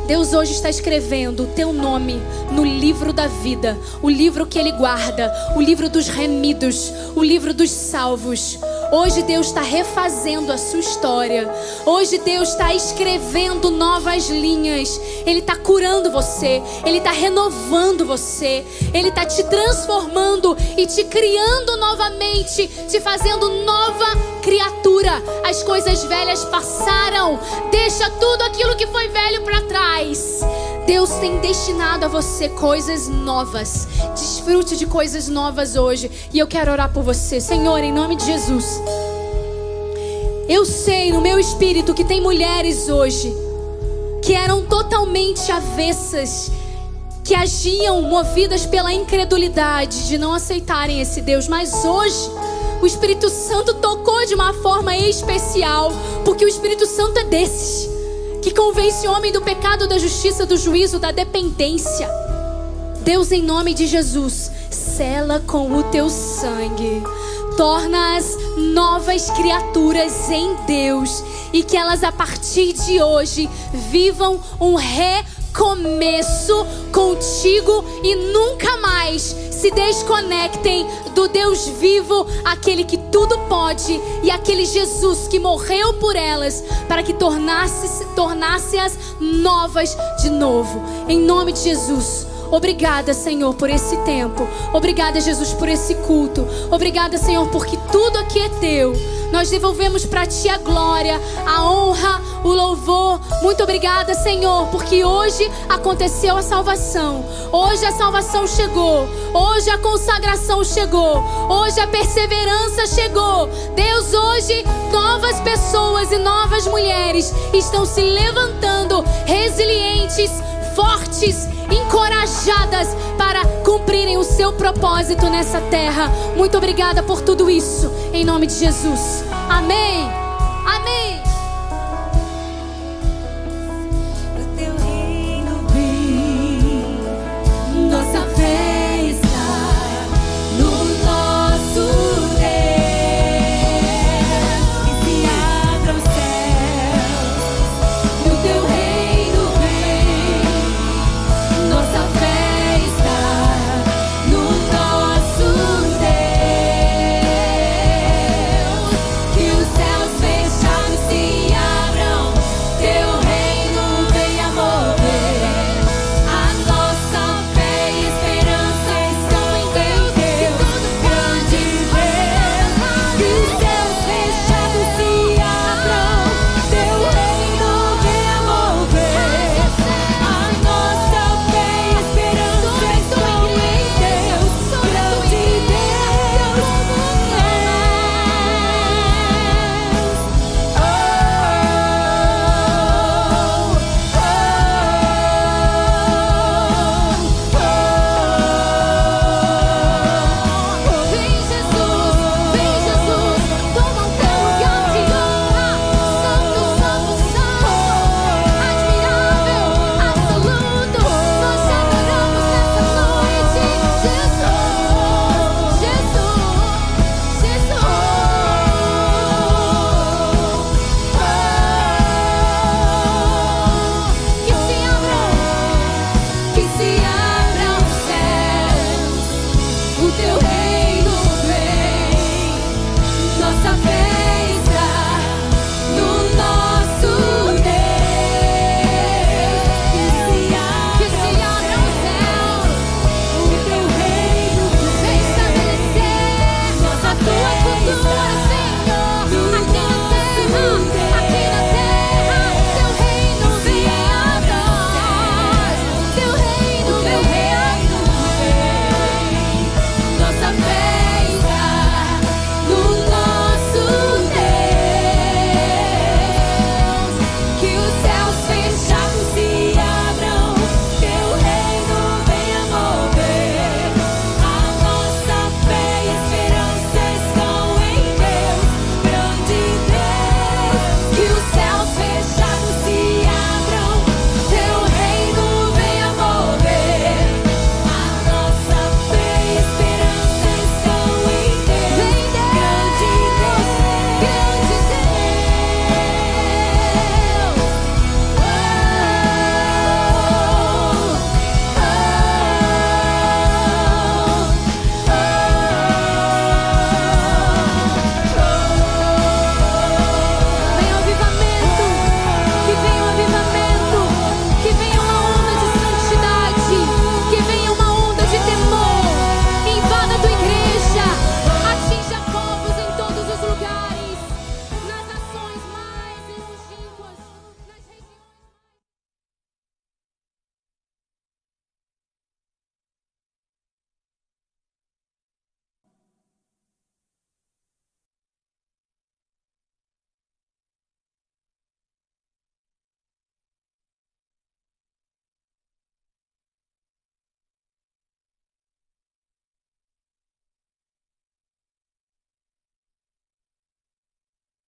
Deus hoje está escrevendo o teu nome no livro da vida, o livro que Ele guarda, o livro dos remidos, o livro dos salvos. Hoje Deus está refazendo a sua história. Hoje Deus está escrevendo novas linhas. Ele está curando você. Ele está renovando você. Ele está te transformando e te criando novamente, te fazendo nova criatura. As coisas velhas passaram. Deixa tudo aquilo que foi velho para trás. Deus tem destinado a você coisas novas. Desfrute de coisas novas hoje. E eu quero orar por você, Senhor, em nome de Jesus. Eu sei no meu espírito que tem mulheres hoje que eram totalmente avessas, que agiam movidas pela incredulidade de não aceitarem esse Deus, mas hoje o Espírito Santo tocou de uma forma especial, porque o Espírito Santo é desses que convence o homem do pecado, da justiça, do juízo, da dependência. Deus, em nome de Jesus, sela com o teu sangue. Torna-as novas criaturas em Deus e que elas a partir de hoje vivam um recomeço contigo e nunca mais se desconectem do Deus vivo, aquele que tudo pode e aquele Jesus que morreu por elas para que tornasse-as tornasse novas de novo. Em nome de Jesus. Obrigada, Senhor, por esse tempo. Obrigada, Jesus, por esse culto. Obrigada, Senhor, porque tudo aqui é teu. Nós devolvemos para ti a glória, a honra, o louvor. Muito obrigada, Senhor, porque hoje aconteceu a salvação. Hoje a salvação chegou. Hoje a consagração chegou. Hoje a perseverança chegou. Deus, hoje novas pessoas e novas mulheres estão se levantando resilientes, fortes, encorajadas para cumprirem o seu propósito nessa terra. Muito obrigada por tudo isso, em nome de Jesus. Amém. Amém.